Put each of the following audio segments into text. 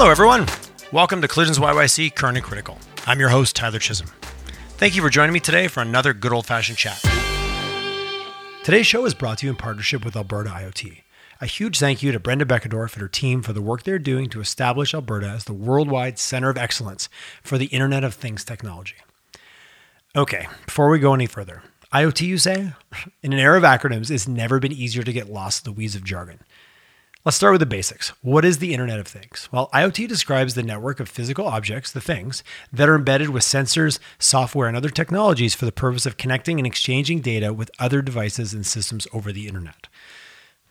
Hello, everyone. Welcome to Collisions YYC Current and Critical. I'm your host, Tyler Chisholm. Thank you for joining me today for another good old fashioned chat. Today's show is brought to you in partnership with Alberta IoT. A huge thank you to Brenda Beckendorf and her team for the work they're doing to establish Alberta as the worldwide center of excellence for the Internet of Things technology. Okay, before we go any further, IoT, you say? In an era of acronyms, it's never been easier to get lost in the weeds of jargon. Let's start with the basics. What is the Internet of Things? Well, IoT describes the network of physical objects, the things, that are embedded with sensors, software, and other technologies for the purpose of connecting and exchanging data with other devices and systems over the Internet.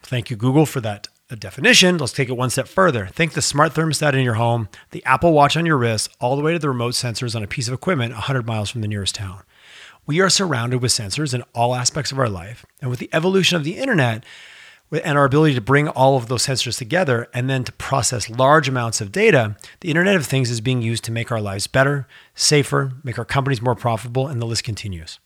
Thank you, Google, for that uh, definition. Let's take it one step further. Think the smart thermostat in your home, the Apple Watch on your wrist, all the way to the remote sensors on a piece of equipment 100 miles from the nearest town. We are surrounded with sensors in all aspects of our life. And with the evolution of the internet, and our ability to bring all of those sensors together and then to process large amounts of data, the Internet of Things is being used to make our lives better, safer, make our companies more profitable, and the list continues.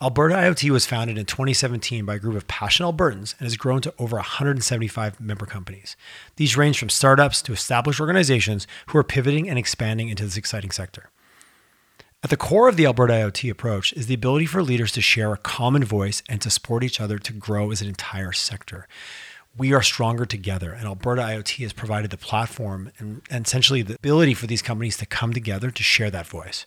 Alberta IoT was founded in 2017 by a group of passionate Albertans and has grown to over 175 member companies. These range from startups to established organizations who are pivoting and expanding into this exciting sector. At the core of the Alberta IoT approach is the ability for leaders to share a common voice and to support each other to grow as an entire sector. We are stronger together, and Alberta IoT has provided the platform and, and essentially the ability for these companies to come together to share that voice.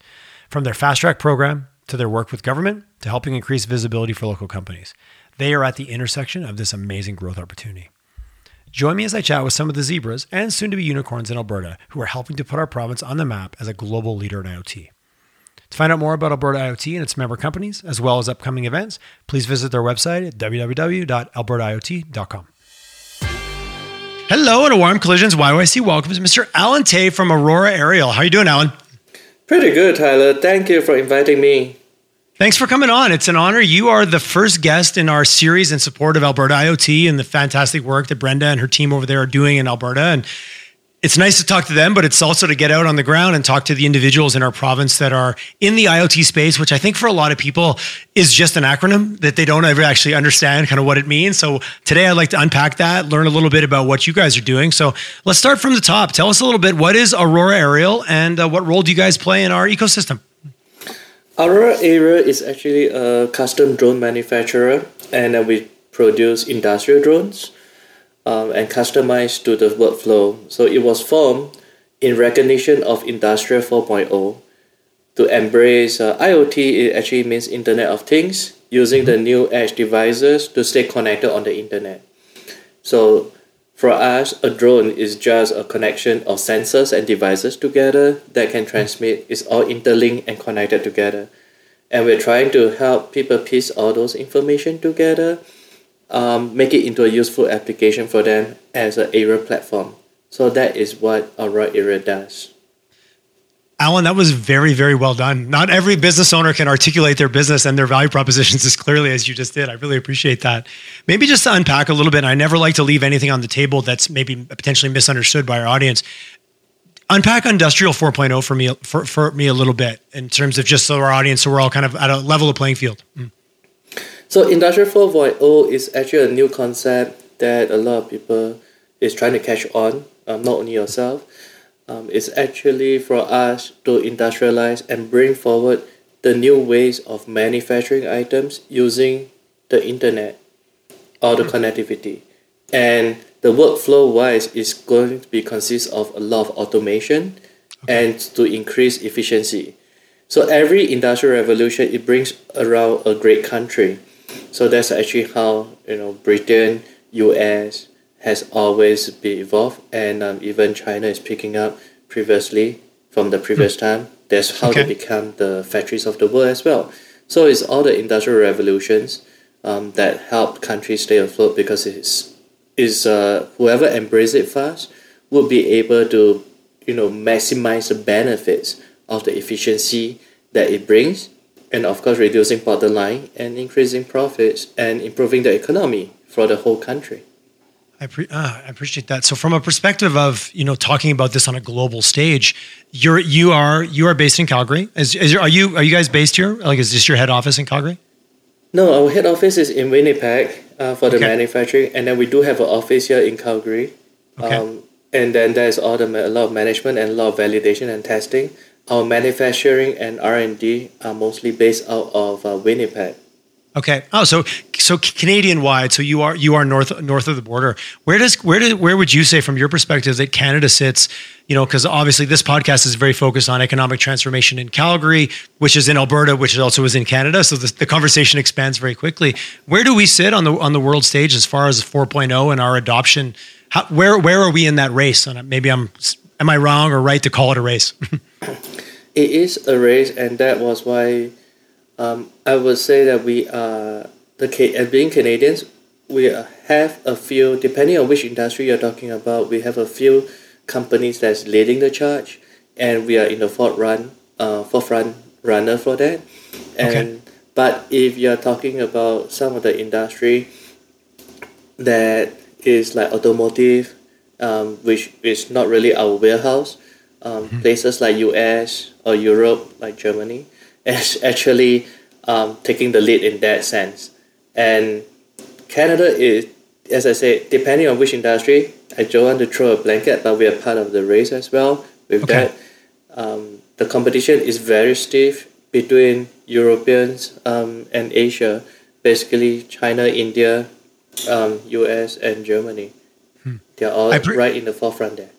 From their fast track program to their work with government to helping increase visibility for local companies, they are at the intersection of this amazing growth opportunity. Join me as I chat with some of the zebras and soon to be unicorns in Alberta who are helping to put our province on the map as a global leader in IoT. To find out more about Alberta IoT and its member companies, as well as upcoming events, please visit their website at www.albertaiot.com. Hello and a warm collisions YYC welcomes Mr. Alan Tay from Aurora Aerial. How are you doing, Alan? Pretty good, Tyler. Thank you for inviting me. Thanks for coming on. It's an honor. You are the first guest in our series in support of Alberta IoT and the fantastic work that Brenda and her team over there are doing in Alberta. And it's nice to talk to them, but it's also to get out on the ground and talk to the individuals in our province that are in the IoT space, which I think for a lot of people is just an acronym that they don't ever actually understand kind of what it means. So today I'd like to unpack that, learn a little bit about what you guys are doing. So let's start from the top. Tell us a little bit what is Aurora Aerial and uh, what role do you guys play in our ecosystem? Aurora Aerial is actually a custom drone manufacturer and uh, we produce industrial drones um, and customized to the workflow. So it was formed in recognition of Industrial 4.0 to embrace uh, IoT. It actually means Internet of Things using the new edge devices to stay connected on the internet. So for us, a drone is just a connection of sensors and devices together that can transmit. It's all interlinked and connected together. And we're trying to help people piece all those information together um, make it into a useful application for them as an area platform. So that is what Aurora Aerial does. Alan, that was very, very well done. Not every business owner can articulate their business and their value propositions as clearly as you just did. I really appreciate that. Maybe just to unpack a little bit, I never like to leave anything on the table that's maybe potentially misunderstood by our audience. Unpack Industrial 4.0 for me for, for me a little bit in terms of just so our audience, so we're all kind of at a level of playing field. Mm. So Industrial 4.0 is actually a new concept that a lot of people is trying to catch on, um, not only yourself. Um, it's actually for us to industrialize and bring forward the new ways of manufacturing items using the internet or the mm-hmm. connectivity. And the workflow wise is going to be consist of a lot of automation okay. and to increase efficiency. So every industrial revolution it brings around a great country. So that's actually how you know Britain, U.S. has always been evolved, and um, even China is picking up previously from the previous hmm. time. That's how okay. they become the factories of the world as well. So it's all the industrial revolutions um, that help countries stay afloat because it's is uh, whoever embraces it first will be able to you know maximize the benefits of the efficiency that it brings and of course reducing bottom line and increasing profits and improving the economy for the whole country. I, pre- uh, I, appreciate that. So, from a perspective of you know talking about this on a global stage, you're you are you are based in Calgary. Is, is are you are you guys based here? Like, is this your head office in Calgary? No, our head office is in Winnipeg uh, for the okay. manufacturing, and then we do have an office here in Calgary. Okay. Um, and then there's all the a lot of management and a lot of validation and testing. Our manufacturing and R and D are mostly based out of uh, Winnipeg. Okay. Oh, so so Canadian wide. So you are you are north north of the border. Where does where did where would you say from your perspective that Canada sits? You know, because obviously this podcast is very focused on economic transformation in Calgary, which is in Alberta, which also is in Canada. So the, the conversation expands very quickly. Where do we sit on the on the world stage as far as 4.0 and our adoption? How, where where are we in that race? And maybe I'm am I wrong or right to call it a race? it is a race, and that was why um, I would say that we are the as being Canadians, we have a few depending on which industry you're talking about. We have a few companies that's leading the charge, and we are in the forefront, uh, forefront runner for that. And okay. but if you're talking about some of the industry that is like automotive, um, which is not really our warehouse, um, places like U.S. or Europe, like Germany, is actually um, taking the lead in that sense. And Canada is, as I said, depending on which industry, I don't want to throw a blanket, but we are part of the race as well. With okay. that, um, the competition is very stiff between Europeans um, and Asia, basically China, India, um, US, and Germany. Hmm. They're all pre- right in the forefront there.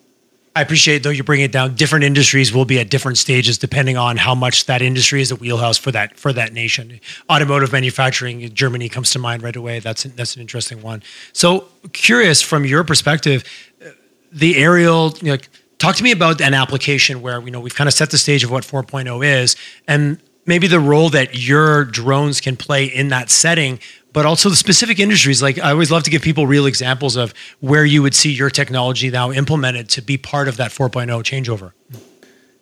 I appreciate though you bring it down. Different industries will be at different stages depending on how much that industry is a wheelhouse for that for that nation. Automotive manufacturing, in Germany comes to mind right away. That's that's an interesting one. So curious from your perspective, uh, the aerial. You know, talk to me about an application where you know we've kind of set the stage of what 4.0 is, and maybe the role that your drones can play in that setting but also the specific industries. Like I always love to give people real examples of where you would see your technology now implemented to be part of that 4.0 changeover.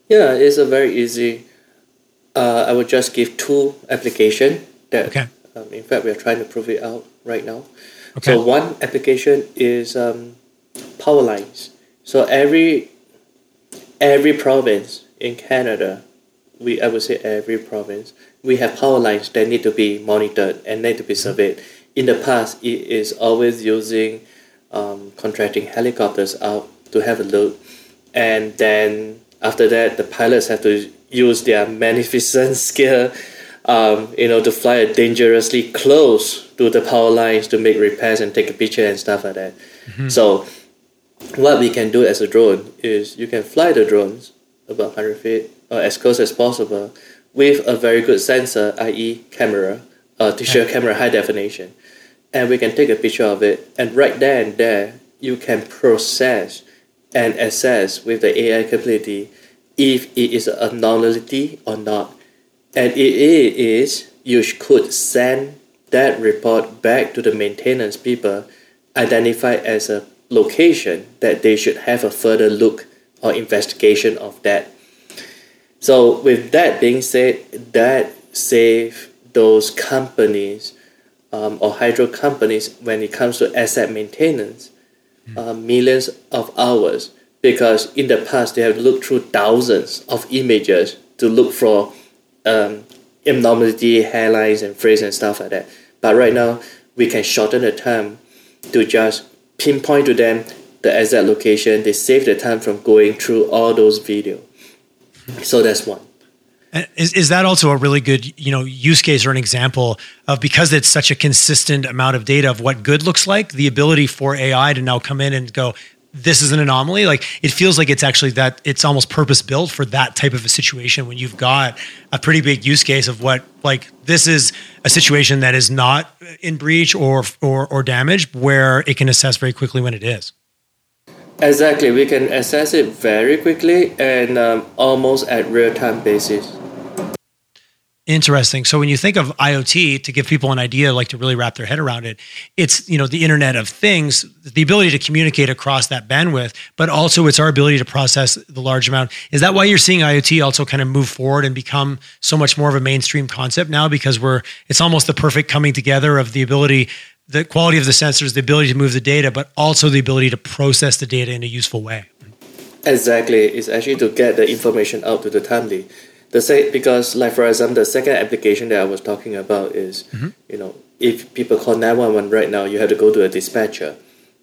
Yeah, it's a very easy. Uh, I would just give two application that. Okay. Um, in fact, we are trying to prove it out right now. Okay. So one application is um, power lines. So every every province in Canada, we I would say every province we have power lines that need to be monitored and need to be surveyed. In the past, it is always using um, contracting helicopters out to have a look, and then after that, the pilots have to use their magnificent skill, um, you know, to fly dangerously close to the power lines to make repairs and take a picture and stuff like that. Mm-hmm. So, what we can do as a drone is you can fly the drones about 100 feet or as close as possible with a very good sensor, i.e., camera, uh, digital camera high definition, and we can take a picture of it, and right there and there, you can process and assess with the AI capability if it is an anomaly or not. And if it is, you could send that report back to the maintenance people, identify as a location that they should have a further look or investigation of that so with that being said, that save those companies um, or hydro companies when it comes to asset maintenance mm. uh, millions of hours because in the past they have looked through thousands of images to look for um, abnormality, hairlines and frizz and stuff like that. But right now we can shorten the time to just pinpoint to them the exact location. They save the time from going through all those videos. So that's one. Is, is that also a really good you know use case or an example of because it's such a consistent amount of data of what good looks like the ability for AI to now come in and go this is an anomaly like it feels like it's actually that it's almost purpose built for that type of a situation when you've got a pretty big use case of what like this is a situation that is not in breach or or or damaged where it can assess very quickly when it is Exactly, we can assess it very quickly and um, almost at real time basis. Interesting. So when you think of IoT, to give people an idea, like to really wrap their head around it, it's you know the Internet of Things, the ability to communicate across that bandwidth, but also it's our ability to process the large amount. Is that why you're seeing IoT also kind of move forward and become so much more of a mainstream concept now? Because we're it's almost the perfect coming together of the ability the quality of the sensors, the ability to move the data, but also the ability to process the data in a useful way. Exactly, it's actually to get the information out to the timely. The say because like for example, the second application that I was talking about is mm-hmm. you know if people call nine one one right now, you have to go to a dispatcher,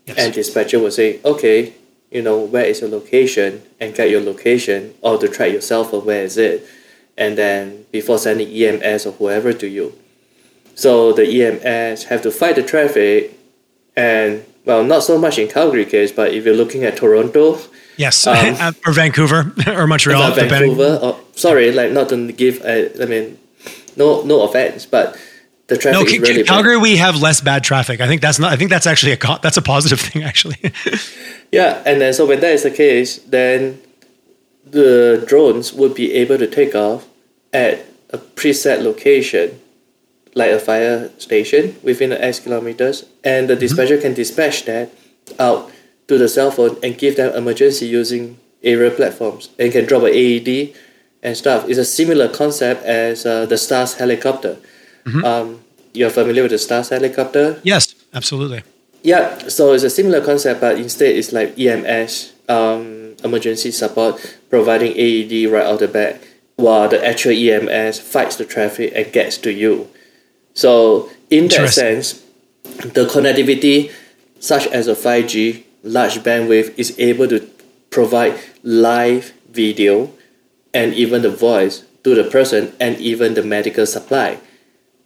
yes. and dispatcher will say, okay, you know, where is your location and get your location or to track yourself or where is it, and then before sending EMS or whoever to you. So the EMS have to fight the traffic, and well, not so much in Calgary case, but if you're looking at Toronto, yes, um, uh, or Vancouver or Montreal, Vancouver, or, sorry, like not to give, uh, I mean, no, no offense, but the traffic no, is really Calgary, bad. we have less bad traffic. I think that's not. I think that's actually a that's a positive thing, actually. yeah, and then so when that is the case, then the drones would be able to take off at a preset location, like a fire station within the X kilometers, and the mm-hmm. dispatcher mm-hmm. can dispatch that out to the cell phone and give them emergency using aerial platforms and can drop an AED and stuff. It's a similar concept as uh, the STARS helicopter. Mm-hmm. Um, you're familiar with the STARS helicopter? Yes, absolutely. Yeah, so it's a similar concept, but instead it's like EMS, um, emergency support, providing AED right out the back, while the actual EMS fights the traffic and gets to you. So in that sense, the connectivity, such as a 5G, large bandwidth, is able to provide live video and even the voice to the person and even the medical supply.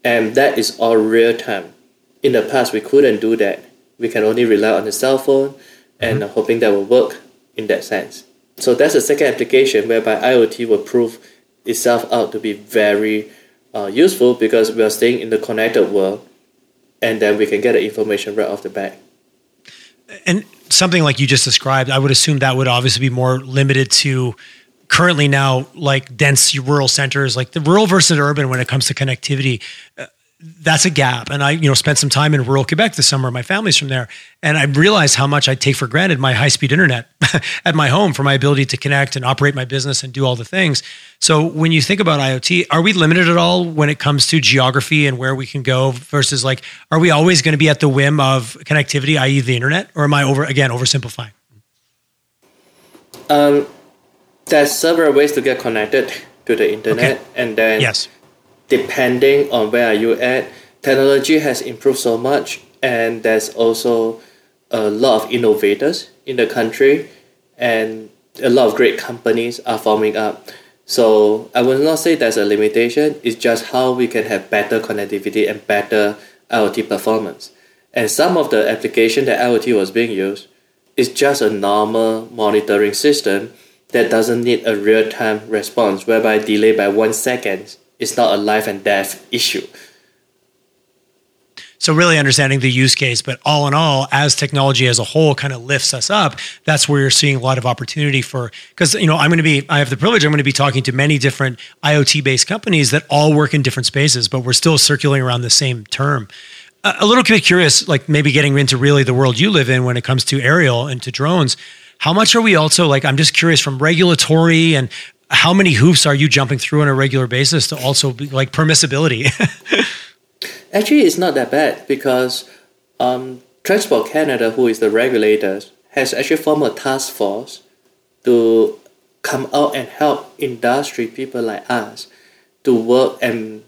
And that is all real time. In the past, we couldn't do that. We can only rely on the cell phone and mm-hmm. hoping that will work in that sense. So that's the second application whereby IoT will prove itself out to be very uh, useful because we are staying in the connected world and then we can get the information right off the bat. And something like you just described, I would assume that would obviously be more limited to currently now like dense rural centers, like the rural versus urban when it comes to connectivity. Uh, that's a gap. And I, you know, spent some time in rural Quebec this summer. My family's from there. And I realized how much I take for granted my high speed internet at my home for my ability to connect and operate my business and do all the things. So when you think about IoT, are we limited at all when it comes to geography and where we can go versus like, are we always going to be at the whim of connectivity, i.e. the internet? Or am I over, again, oversimplifying? Um, there's several ways to get connected to the internet, okay. and then yes, depending on where are you at, technology has improved so much, and there's also a lot of innovators in the country, and a lot of great companies are forming up. So I will not say there's a limitation. It's just how we can have better connectivity and better IoT performance. And some of the application that IoT was being used is just a normal monitoring system that doesn't need a real time response, whereby delay by one second is not a life and death issue. So really understanding the use case, but all in all, as technology as a whole kind of lifts us up, that's where you're seeing a lot of opportunity for. Because you know, I'm going to be, I have the privilege, I'm going to be talking to many different IoT-based companies that all work in different spaces, but we're still circulating around the same term. A little bit curious, like maybe getting into really the world you live in when it comes to aerial and to drones. How much are we also like? I'm just curious from regulatory and how many hoops are you jumping through on a regular basis to also be like permissibility? Actually, it's not that bad because um, Transport Canada, who is the regulator, has actually formed a task force to come out and help industry people like us to work and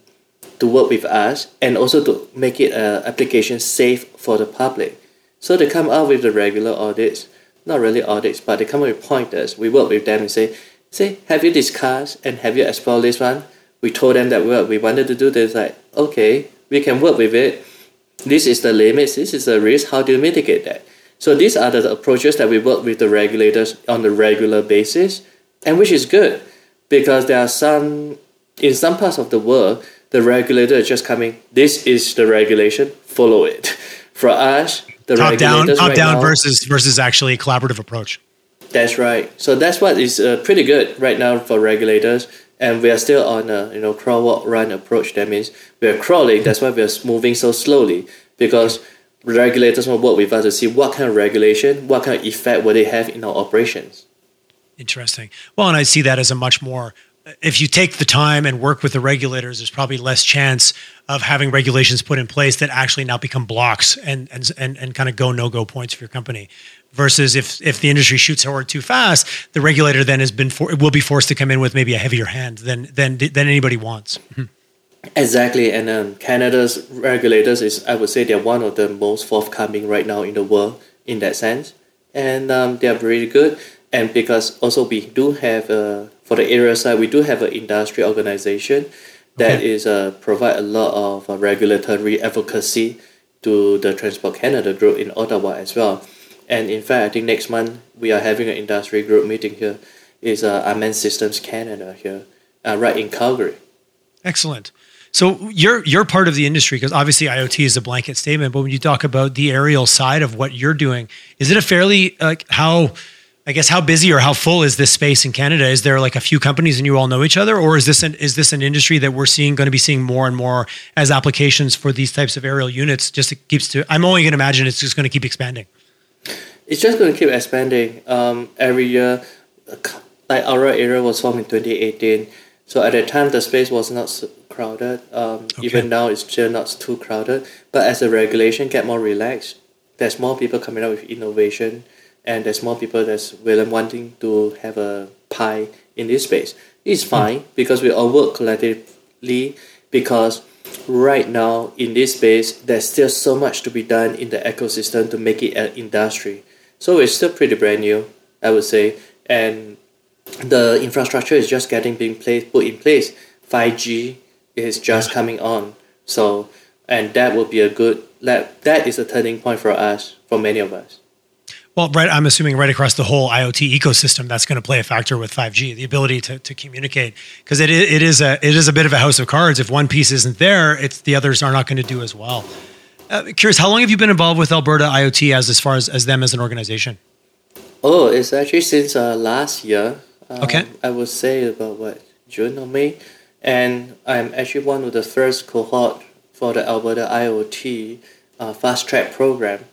to work with us and also to make it an application safe for the public. So they come out with the regular audits not really audits, but they come up with pointers. We work with them and say, say, have you discussed and have you explored this one? We told them that we, we wanted to do this. Like, okay, we can work with it. This is the limits. This is the risk. How do you mitigate that? So these are the approaches that we work with the regulators on a regular basis, and which is good because there are some in some parts of the world the regulator is just coming. This is the regulation. Follow it. For us, the top down, top right down now, versus versus actually a collaborative approach. That's right. So that's what is uh, pretty good right now for regulators, and we are still on a you know crawl walk run approach. That means we are crawling. That's why we are moving so slowly because regulators will work with us to see what kind of regulation, what kind of effect will they have in our operations. Interesting. Well, and I see that as a much more if you take the time and work with the regulators, there's probably less chance of having regulations put in place that actually now become blocks and and and, and kind of go no go points for your company. Versus if if the industry shoots forward too fast, the regulator then has been for, will be forced to come in with maybe a heavier hand than than than anybody wants. Exactly, and um, Canada's regulators is I would say they're one of the most forthcoming right now in the world in that sense and um, they are really good. And because also we do have a for the area side, we do have an industry organization that Okay. is uh, provide a lot of uh, regulatory advocacy to the Transport Canada group in Ottawa as well. And in fact, I think next month we are having an industry group meeting here. Is uh, Unmanned Systems Canada here, uh, right in Calgary. Excellent. So you're you're part of the industry because obviously IoT is a blanket statement, but when you talk about the aerial side of what you're doing, is it a fairly like how I guess how busy or how full is this space in Canada? Is there like a few companies and you all know each other, or is this an is this an industry that we're seeing going to be seeing more and more as applications for these types of aerial units? Just keeps to I'm only going to imagine it's just going to keep expanding. It's just going to keep expanding. Um, every year, like Aurora was formed in 2018. So at that time, the space was not so crowded. Um, Even now, it's still not too crowded. But as the regulation get more relaxed, there's more people coming up with innovation, and there's more people that's willing wanting to have a pie in this space. It's fine because we all work collectively. Because right now in this space, there's still so much to be done in the ecosystem to make it an industry. So it's still pretty brand new, I would say, and the infrastructure is just getting being placed put in place. Five G is just coming on, so and that will be a good that that is a turning point for us for many of us. Well, right, I'm assuming right across the whole IoT ecosystem, that's going to play a factor with 5G, the ability to, to communicate, because it, it is a it is a bit of a house of cards. If one piece isn't there, it's the others are not going to do as well. Uh, curious, how long have you been involved with Alberta IoT as as far as, as them as an organization? Oh, it's actually since uh, last year. Um, Okay. I would say about what June or May, and I'm actually one of the first cohort for the Alberta IoT uh, fast track program.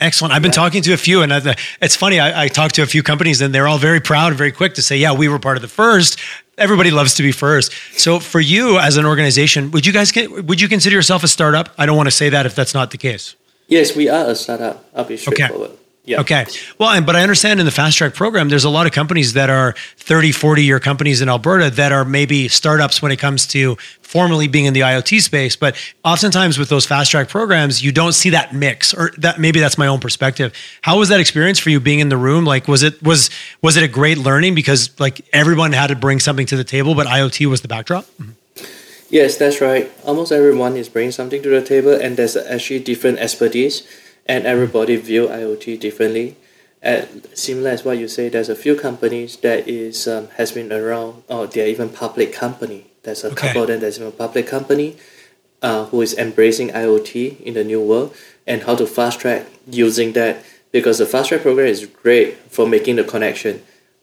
Excellent. I've been talking to a few, and I, it's funny. I, I talked to a few companies, and they're all very proud and very quick to say, "Yeah, we were part of the first. Everybody loves to be first. So, for you as an organization, would you guys get, would you consider yourself a startup? I don't want to say that if that's not the case. Yes, we are a startup. I'll be straightforward. Yeah. Okay. Well, and, but I understand in the fast track program, there's a lot of companies that are 30, 40 year companies in Alberta that are maybe startups when it comes to formally being in the IoT space. But oftentimes with those fast track programs, you don't see that mix or that maybe that's my own perspective. How was that experience for you being in the room? Like, was it, was, was it a great learning because like everyone had to bring something to the table, but IoT was the backdrop? Mm-hmm. Yes, that's right. Almost everyone is bringing something to the table, and there's actually different expertise, and everybody view IoT differently. And similar as what you say, there's a few companies that is um, has been around, or they're even public company. There's a Okay. couple of them that's even public company, uh, who is embracing IoT in the new world and how to fast track using that because the fast track program is great for making the connection.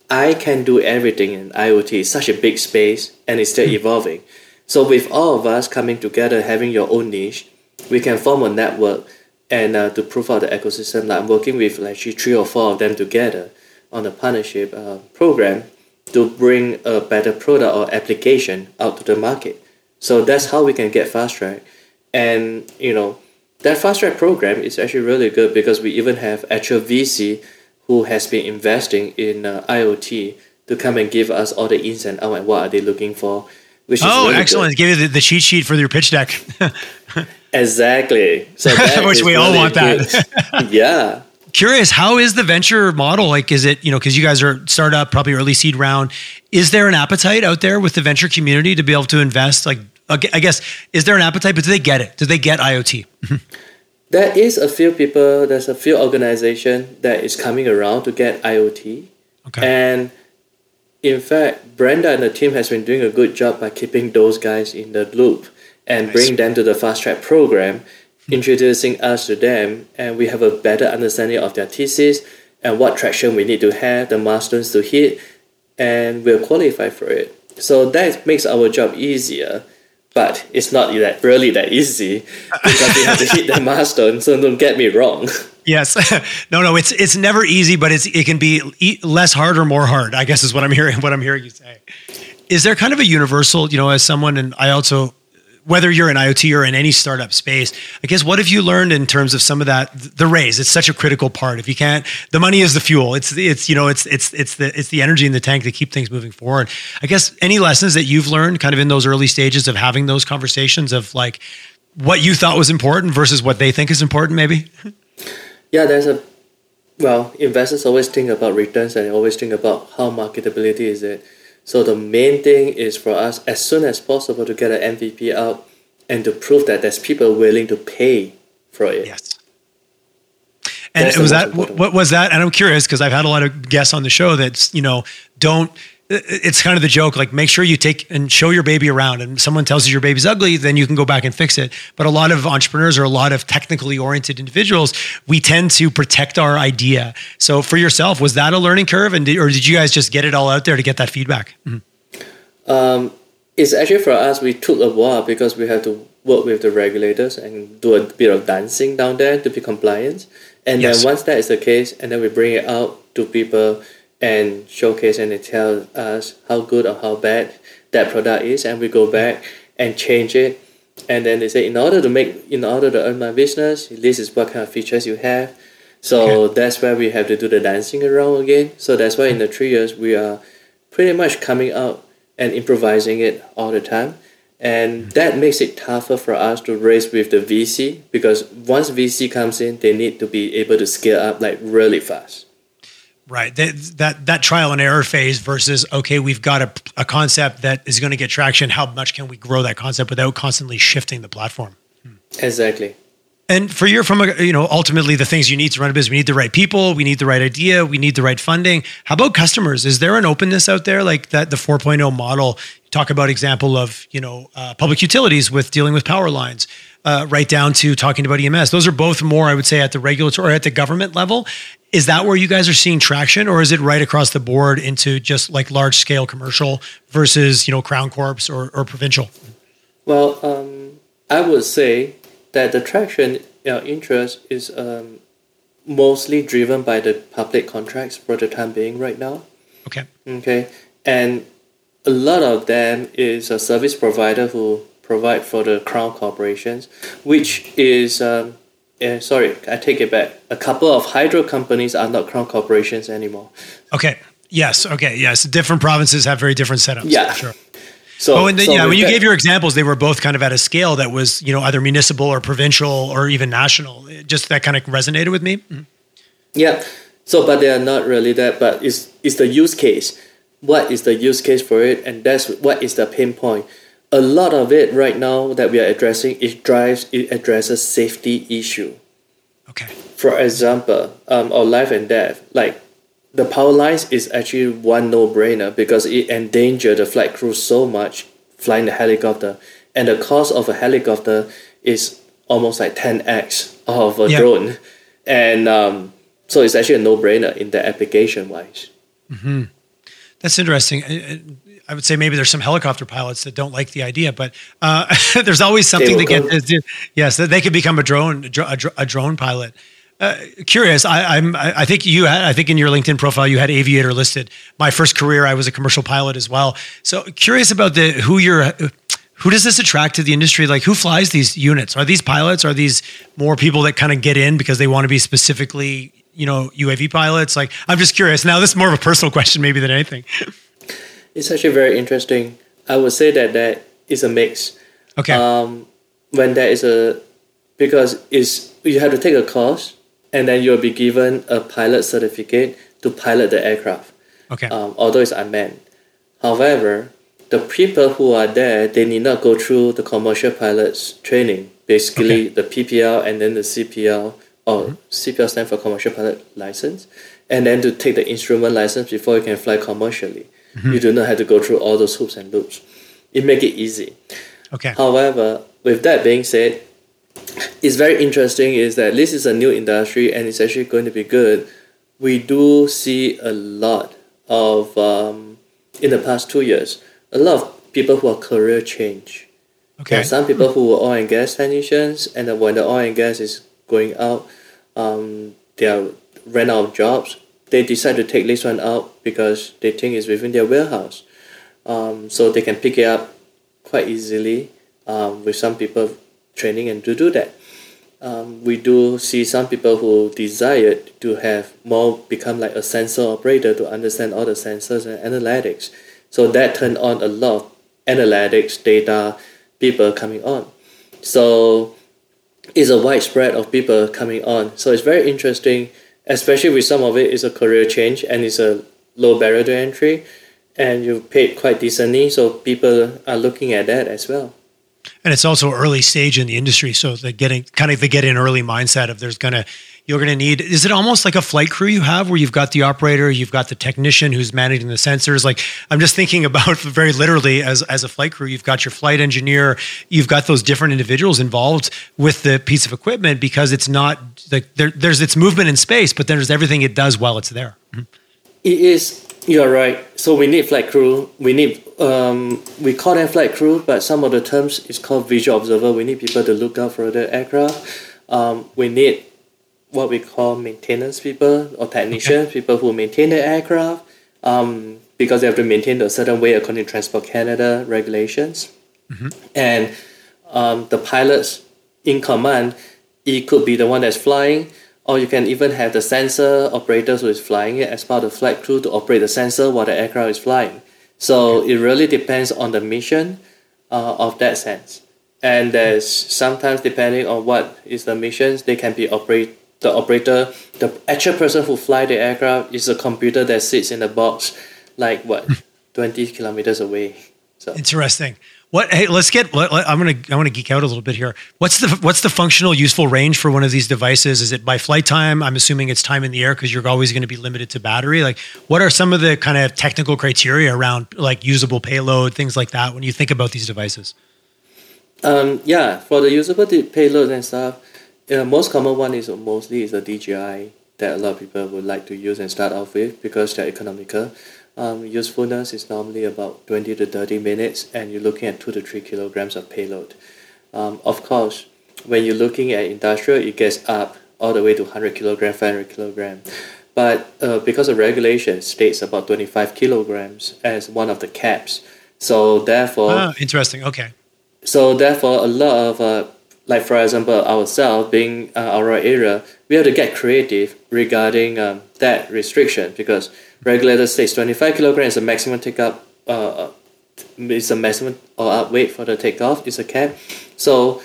I can do everything in IoT. It's such a big space and it's still evolving. So with all of us coming together, having your own niche, we can form a network and uh, to prove out the ecosystem. Like I'm working with like actually three or four of them together on a partnership uh, program to bring a better product or application out to the market. So that's how we can get fast track. And you know, that fast track program is actually really good because we even have actual VC who has been investing in uh, IoT to come and give us all the ins and outs and what are they looking for. Which is Oh, really good. excellent. Give you the, the cheat sheet for your pitch deck. Exactly. So Which we all really want that. yeah. curious how is the venture model like is it you know because you guys are startup probably early seed round is there an appetite out there with the venture community to be able to invest like i guess is there an appetite but do they get it do they get iot There is a few people, there's a few organization that is coming around to get IoT. okay And in fact, Brenda and the team has been doing a good job by keeping those guys in the loop and bring them to the fast track program, introducing us to them, and we have a better understanding of their thesis and what traction we need to have, the milestones to hit, and we'll qualify for it. So that makes our job easier. But it's not that really that easy because we have to hit the milestone. So don't get me wrong. yes no no it's it's never easy but it's it can be less hard or more hard i guess is what i'm hearing what i'm hearing you say is there kind of a universal you know as someone and i also whether you're in IoT or in any startup space, I guess what have you learned in terms of some of that the raise? It's such a critical part. If you can't, the money is the fuel. It's it's you know it's it's it's the it's the energy in the tank to keep things moving forward. I guess any lessons that you've learned kind of in those early stages of having those conversations of like what you thought was important versus what they think is important, maybe. Yeah, there's a Well, investors always think about returns and always think about how marketability is it. So the main thing is for us as soon as possible to get an MVP out and to prove that there's people willing to pay for it. Yes. And That's was that what was that? And I'm curious because I've had a lot of guests on the show that you know don't it's kind of the joke like make sure you take and show your baby around. And someone tells you your baby's ugly then you can go back and fix it. But a lot of entrepreneurs or a lot of technically oriented individuals we tend to protect our idea. So for yourself was that a learning curve? And did, or did you guys just get it all out there to get that feedback? Mm-hmm. um, it's actually for us we took a while because we had to work with the regulators and do a bit of dancing down there to be compliant. And yes. then once that is the case and then we bring it out to people and showcase and they tell us how good or how bad that product is and we go back and change it. And then they say in order to make in order to earn my business this is what kind of features you have. So okay. that's where we have to do the dancing around again. So that's why in the three years we are pretty much coming out and improvising it all the time. And mm. that makes it tougher for us to race with the vc because once vc comes in they need to be able to scale up like really fast Right. That, that that trial and error phase versus okay, we've got a, a concept that is going to get traction. How much can we grow that concept without constantly shifting the platform? Hmm. Exactly. And for your from a, you know ultimately the things you need to run a business, we need the right people, we need the right idea, we need the right funding. How about customers? Is there an openness out there like that? The 4.0 model talk about example of you know uh, public utilities with dealing with power lines uh, right down to talking about ems those are both more i would say at the regulatory or at the government level is that where you guys are seeing traction or is it right across the board into just like large scale commercial versus you know crown corps or, or provincial? Well um, i would say that the traction you know, interest is um, mostly driven by the public contracts for the time being right now. Okay. Okay. And a lot of them is a service provider who provide for the crown corporations which is um, uh, sorry, I take it back. A couple of hydro companies are not crown corporations anymore. Okay. Yes. Okay. Yes. Different provinces have very different setups. Yeah. Sure. So, oh, and then, so yeah, when you that, gave your examples, they were both kind of at a scale that was, you know, either municipal or provincial or even national. Just that kind of resonated with me. Mm-hmm. Yeah. So, but they are not really that. But it's it's the use case. What is the use case for it, and that's what is the pain point a lot of it right now that we are addressing it drives it addresses safety issue. Okay. For example um, or life and death like the power lines is actually one no-brainer because it endangered the flight crew so much flying the helicopter. And the cost of a helicopter is almost like 10x of a drone. And um, so it's actually a no-brainer in the application wise mm-hmm. that's interesting I would say maybe there's some helicopter pilots that don't like the idea, but uh, there's always something to get. Yes, they could become a drone a, a drone pilot. Uh, curious. I, am I think you had. I think in your LinkedIn profile you had aviator listed. My first career, I was a commercial pilot as well. So curious about the who you're. Who does this attract to the industry? Like, who flies these units? Are these pilots? Are these more people that kind of get in because they want to be specifically, you know, UAV pilots? Like, I'm just curious. Now, this is more of a personal question, maybe than anything. It's actually very interesting. I would say that that is a mix. Okay. Um, when there is a because it's you have to take a course and then you'll be given a pilot certificate to pilot the aircraft. Okay. Um, although it's unmanned. However, the people who are there they need not go through the commercial pilots training. Basically, okay. the PPL and then the CPL or mm-hmm. CPL stands for commercial pilot license, and then to take the instrument license before you can fly commercially. Mm-hmm. You do not have to go through all those hoops and loops. It make it easy. Okay. However, with that being said, it's very interesting is that this is a new industry and it's actually going to be good. We do see a lot of um, in the past two years, a lot of people who are career change. Okay. There are some people who were oil and gas technicians, and when the oil and gas is going out, um, they are ran out of jobs they decide to take this one out because they think it's within their warehouse. Um, so they can pick it up quite easily um, with some people training and to do that. Um, we do see some people who desire to have more become like a sensor operator to understand all the sensors and analytics. So that turned on a lot of analytics data people coming on. So it's a widespread of people coming on. So it's very interesting especially with some of it is a career change and it's a low barrier to entry, and you paid quite decently, so people are looking at that as well. And it's also early stage in the industry so they're getting kind of they get an early mindset of there's gonna you're gonna need is it almost like a flight crew you have where you've got the operator you've got the technician who's managing the sensors like i'm just thinking about very literally as as a flight crew you've got your flight engineer you've got those different individuals involved with the piece of equipment because it's not like there, there's its movement in space but then there's everything it does while it's there mm-hmm. it is you're right. So we need flight crew. We need um, we call them flight crew, but some of the terms is called visual observer. We need people to look out for the aircraft. Um, we need what we call maintenance people or technicians, okay. people who maintain the aircraft, um, because they have to maintain a certain way according to Transport Canada regulations. Mm-hmm. And um, the pilots in command, it could be the one that's flying or you can even have the sensor operators who is flying it as part of the flight crew to operate the sensor while the aircraft is flying. So it really depends on the mission uh, of that sense. And there's sometimes depending on what is the missions, they can be operate the operator, the actual person who fly the aircraft is a computer that sits in a box like what, 20 kilometers away. So interesting. What? Hey, let's get. Let, let, I'm gonna. I want to geek out a little bit here. What's the What's the functional useful range for one of these devices? Is it by flight time? I'm assuming it's time in the air because you're always going to be limited to battery. Like, what are some of the kind of technical criteria around like usable payload, things like that, when you think about these devices? Um, yeah, for the usable payload and stuff, the most common one is mostly is the DJI that a lot of people would like to use and start off with because they're economical um, usefulness is normally about 20 to 30 minutes and you're looking at 2 to 3 kilograms of payload. Um, of course, when you're looking at industrial, it gets up all the way to 100 kilogram, 500 kilogram. But uh, because of regulation, states about 25 kilograms as one of the caps. So therefore, ah, interesting. Okay. So therefore, a lot of uh, like for example ourselves being uh, Aurora, we have to get creative regarding um, that restriction because regulator says 25 kilograms is a maximum take up uh, is a maximum or up weight for the takeoff is a cap. So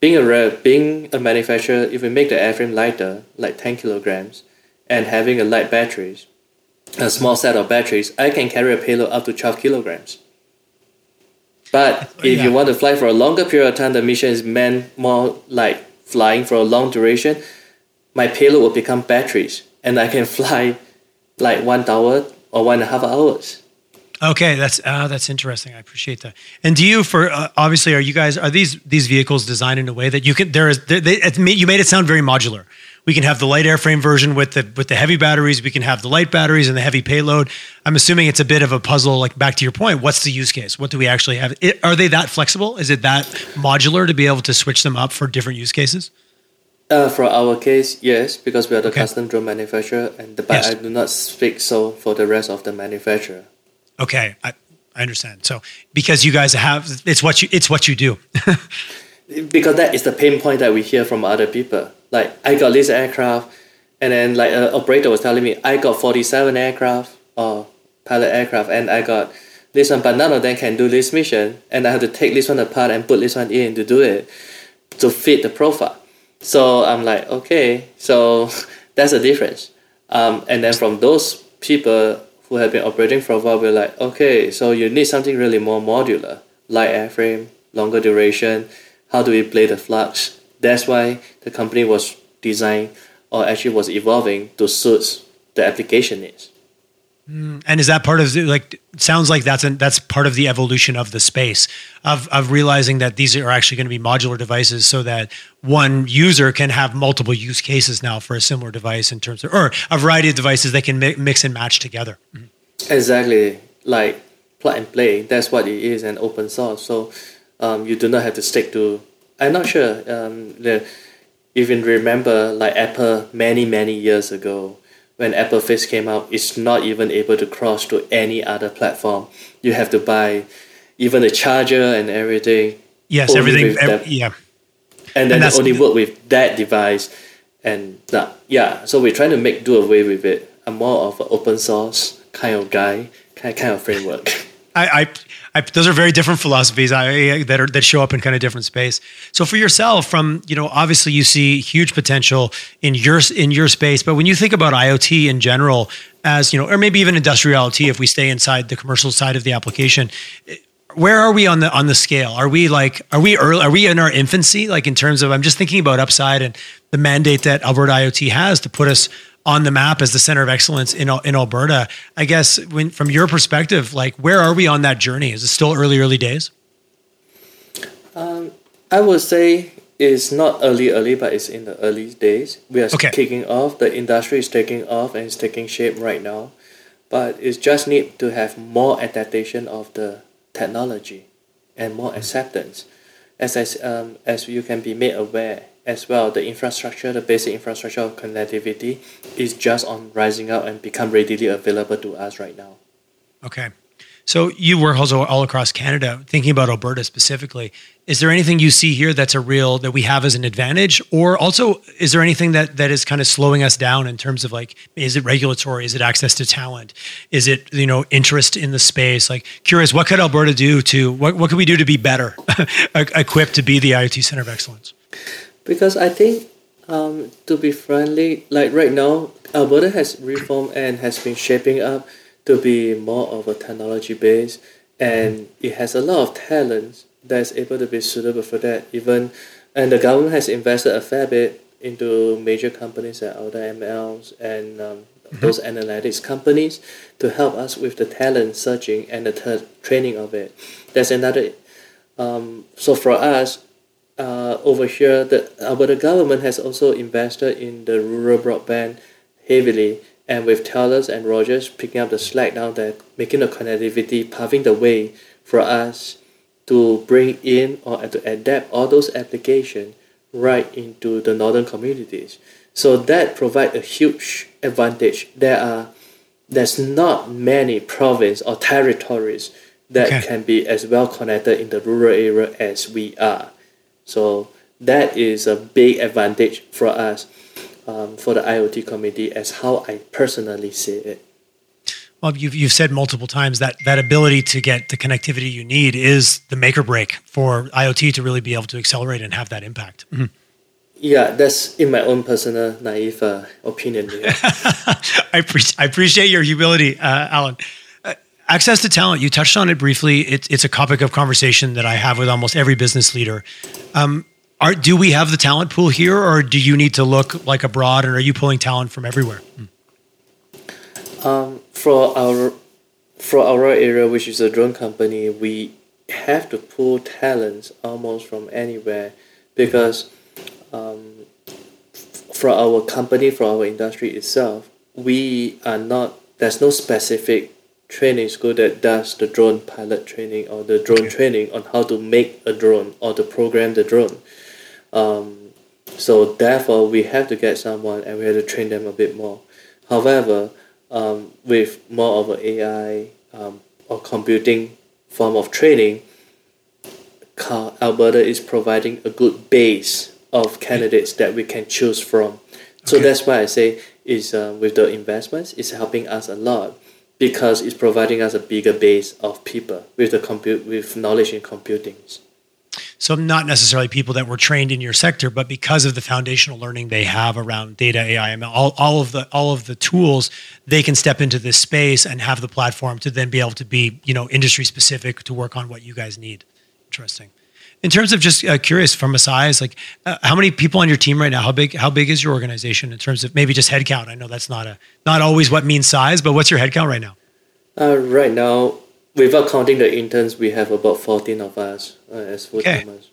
being a being a manufacturer if we make the airframe lighter like 10 kilograms and having a light batteries a small set of batteries i can carry a payload up to 12 kilograms but if yeah. you want to fly for a longer period of time the mission is meant more like flying for a long duration my payload will become batteries and i can fly like one hour or one and a half hours. Okay, that's uh, that's interesting. I appreciate that. And do you, for uh, obviously, are you guys are these these vehicles designed in a way that you can? There is they, they, you made it sound very modular. We can have the light airframe version with the with the heavy batteries. We can have the light batteries and the heavy payload. I'm assuming it's a bit of a puzzle. Like back to your point, what's the use case? What do we actually have? It, are they that flexible? Is it that modular to be able to switch them up for different use cases? Uh, for our case, yes, because we are the okay. custom drone manufacturer, and but yes. I do not speak so for the rest of the manufacturer. Okay, I, I understand. So because you guys have, it's what you it's what you do. because that is the pain point that we hear from other people. Like I got this aircraft, and then like an operator was telling me I got forty seven aircraft or pilot aircraft, and I got this one, but none of them can do this mission, and I have to take this one apart and put this one in to do it to fit the profile. So I'm like, okay, so that's a difference. Um, and then from those people who have been operating for a while, we're like, okay, so you need something really more modular, light airframe, longer duration. How do we play the flux? That's why the company was designed or actually was evolving to suit the application needs. Mm, and is that part of the, like sounds like that's an, that's part of the evolution of the space of of realizing that these are actually going to be modular devices so that one user can have multiple use cases now for a similar device in terms of or a variety of devices they can mi- mix and match together. Mm-hmm. Exactly, like plug and play. That's what it is, and open source. So um, you do not have to stick to. I'm not sure. Um, the, even remember like Apple many many years ago when Apple first came out, it's not even able to cross to any other platform. You have to buy even the charger and everything. Yes, everything. Every, yeah. And then and only work with that device. And uh, yeah, so we're trying to make do away with it. I'm more of an open source kind of guy, kind kind of framework. I, I, I, those are very different philosophies I, that are that show up in kind of different space. So for yourself, from you know, obviously you see huge potential in your in your space, but when you think about IoT in general, as you know, or maybe even industrial IoT, if we stay inside the commercial side of the application, eh, where are we on the on the scale? Are we like are we early? Are we in our infancy? Like in terms of, I'm just thinking about upside and the mandate that Alberta IoT has to put us on the map as the center of excellence in in Alberta. I guess when from your perspective, like where are we on that journey? Is it still early early days? Um, I would say it's not early early, but it's in the early days. We are okay. kicking off. The industry is taking off and it's taking shape right now, but it just need to have more adaptation of the technology and more acceptance. As as um, as you can be made aware as well, the infrastructure, the basic infrastructure of connectivity is just on rising up and become readily available to us right now. Okay. So you work also all across Canada, thinking about Alberta specifically. Is there anything you see here that's a real that we have as an advantage, or also is there anything that that is kind of slowing us down in terms of like, is it regulatory? Is it access to talent? Is it you know interest in the space? Like, curious, what could Alberta do to what what could we do to be better equipped to be the IoT center of excellence? Because I think um, to be friendly, like right now, Alberta has reformed and has been shaping up to be more of a technology base and it has a lot of talents that's able to be suitable for that even and the government has invested a fair bit into major companies like other MLs and um, mm-hmm. those analytics companies to help us with the talent searching and the t- training of it. That's another. Um, so for us, uh, over here, the Alberta government has also invested in the rural broadband heavily and with Telus and Rogers picking up the slack now they're making the connectivity paving the way for us to bring in or to adapt all those applications right into the northern communities. So that provides a huge advantage. There are there's not many province or territories that okay. can be as well connected in the rural area as we are. So that is a big advantage for us um, for the IoT community as how I personally see it. Well, you've, you've said multiple times that that ability to get the connectivity you need is the make or break for IoT to really be able to accelerate and have that impact. Mm-hmm. Yeah, that's in my own personal naive uh, opinion. I, pre- I appreciate your humility, uh, Alan. Access to talent, you touched on it briefly. It, it's a topic of conversation that I have with almost every business leader. Um, are, do we have the talent pool here, or do you need to look like abroad, and are you pulling talent from everywhere? Um, for our for our area, which is a drone company, we have to pull talents almost from anywhere because um, for our company, for our industry itself, we are not. There's no specific training school that does the drone pilot training or the drone okay. training on how to make a drone or to program the drone. Um, so therefore, we have to get someone and we have to train them a bit more. However, um, with more of an AI um, or computing form of training, Alberta is providing a good base of candidates that we can choose from. So okay. that's why I say is uh, with the investments, it's helping us a lot because it's providing us a bigger base of people with the compute with knowledge in computing. So not necessarily people that were trained in your sector, but because of the foundational learning they have around data, AI, ML, all, all of the all of the tools, they can step into this space and have the platform to then be able to be, you know, industry specific to work on what you guys need. Interesting. In terms of just uh, curious from a size, like uh, how many people on your team right now? How big? How big is your organization in terms of maybe just headcount? I know that's not a not always what means size, but what's your headcount right now? Uh, right now, without counting the interns, we have about 14 of us uh, as full timers. Okay.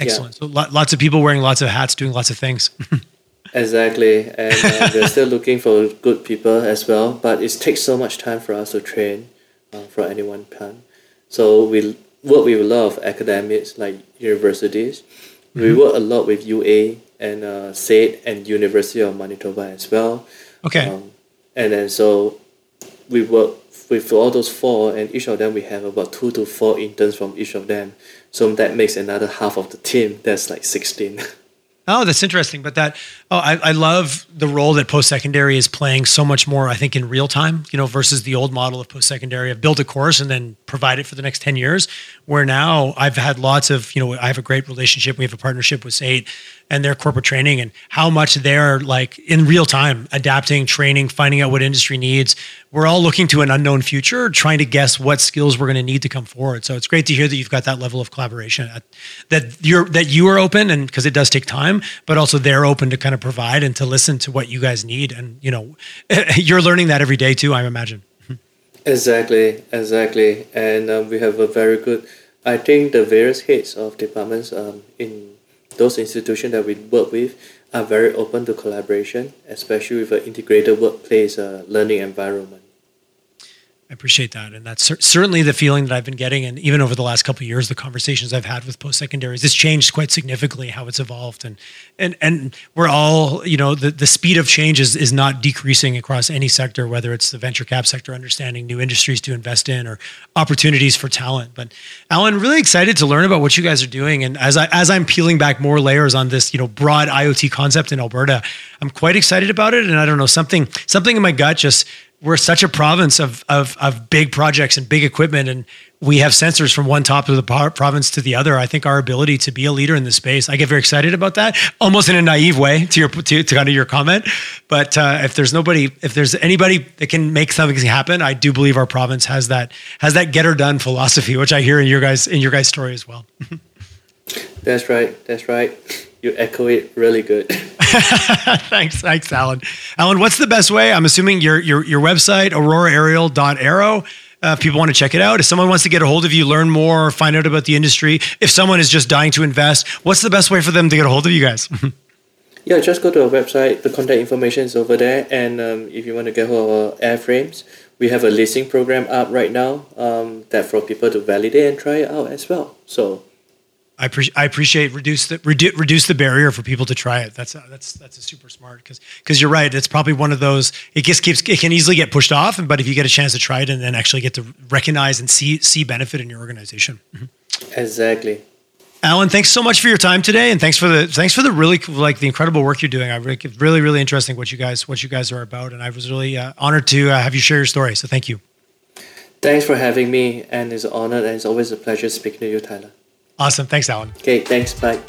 Excellent. Yeah. So lots of people wearing lots of hats, doing lots of things. exactly. And uh, we're still looking for good people as well, but it takes so much time for us to train uh, for any one time. So we work with a lot of academics like universities. Mm-hmm. We work a lot with UA and uh, SAIT and University of Manitoba as well. Okay. Um, and then so we work with all those four, and each of them we have about two to four interns from each of them. So that makes another half of the team. That's like sixteen. Oh, that's interesting. But that, oh, I, I love the role that post secondary is playing so much more, I think, in real time, you know, versus the old model of post secondary of build a course and then provide it for the next 10 years. Where now I've had lots of, you know, I have a great relationship. We have a partnership with SAIT and their corporate training and how much they're like in real time adapting, training, finding out what industry needs. We're all looking to an unknown future, trying to guess what skills we're going to need to come forward. So it's great to hear that you've got that level of collaboration, that you're that you are open, and because it does take time, but also they're open to kind of provide and to listen to what you guys need. And you know, you're learning that every day too. I imagine. Exactly, exactly, and um, we have a very good. I think the various heads of departments um, in those institutions that we work with are very open to collaboration, especially with an integrated workplace uh, learning environment. I appreciate that, and that's cer- certainly the feeling that I've been getting, and even over the last couple of years, the conversations I've had with post secondaries, it's changed quite significantly how it's evolved, and and and we're all, you know, the, the speed of change is is not decreasing across any sector, whether it's the venture cap sector, understanding new industries to invest in, or opportunities for talent. But Alan, really excited to learn about what you guys are doing, and as I as I'm peeling back more layers on this, you know, broad IoT concept in Alberta, I'm quite excited about it, and I don't know something something in my gut just we're such a province of, of, of big projects and big equipment and we have sensors from one top of the province to the other. I think our ability to be a leader in this space i get very excited about that almost in a naive way to your to, to kind of your comment. But uh, if there's nobody if there's anybody that can make something happen i do believe our province has that has that get her done philosophy which i hear in your guys in your guys story as well. That's right that's right. You echo it really good. thanks, thanks, Alan. Alan, what's the best way? I'm assuming your your your website, auroraaerial.aero. Uh, if people want to check it out, if someone wants to get a hold of you, learn more, find out about the industry, if someone is just dying to invest, what's the best way for them to get a hold of you guys? yeah, just go to our website. The contact information is over there. And um, if you want to get hold of our airframes, we have a leasing program up right now um, that for people to validate and try it out as well. So I, pre- I appreciate reduce the redu- reduce the barrier for people to try it. That's a, that's that's a super smart because because you're right. It's probably one of those. It just keeps it can easily get pushed off, but if you get a chance to try it and then actually get to recognize and see see benefit in your organization. Mm-hmm. Exactly. Alan, thanks so much for your time today, and thanks for the thanks for the really like the incredible work you're doing. I really really really interesting what you guys what you guys are about, and I was really uh, honored to uh, have you share your story. So thank you. Thanks for having me, and it's an honor, and it's always a pleasure speaking to you, Tyler. Awesome. Thanks, Alan. Okay, thanks. Bye.